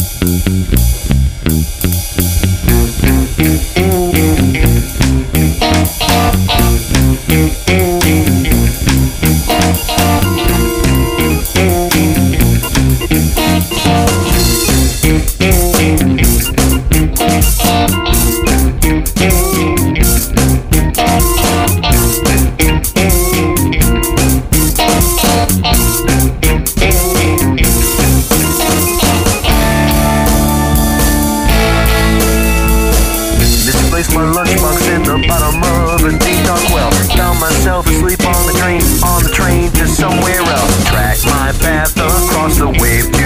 Mm-hmm.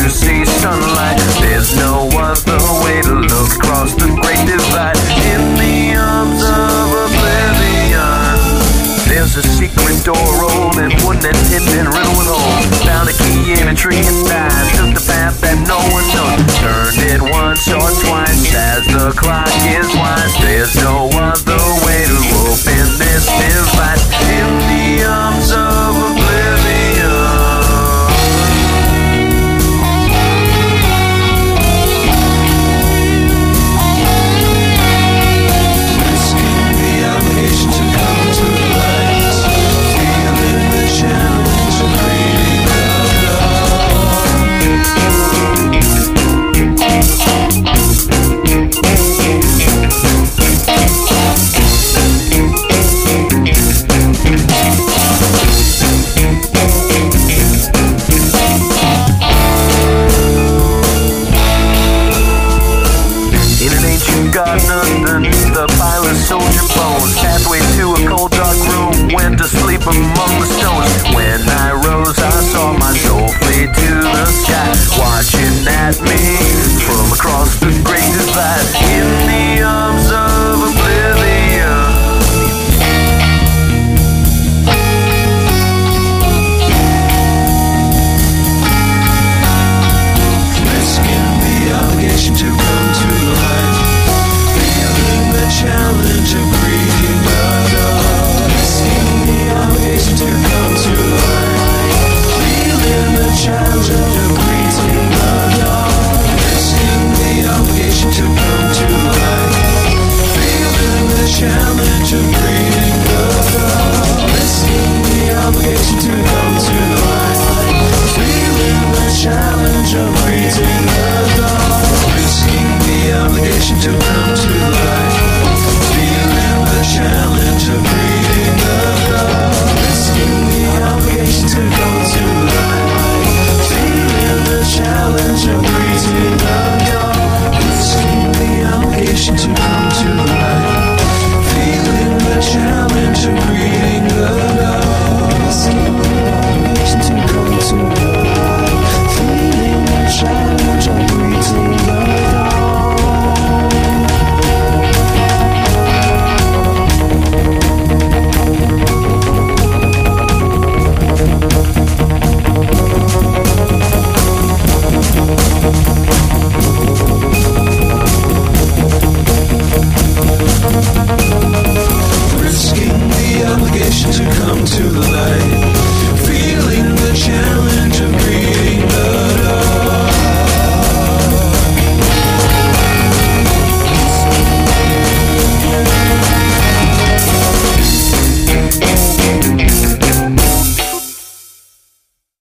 To see sunlight. There's no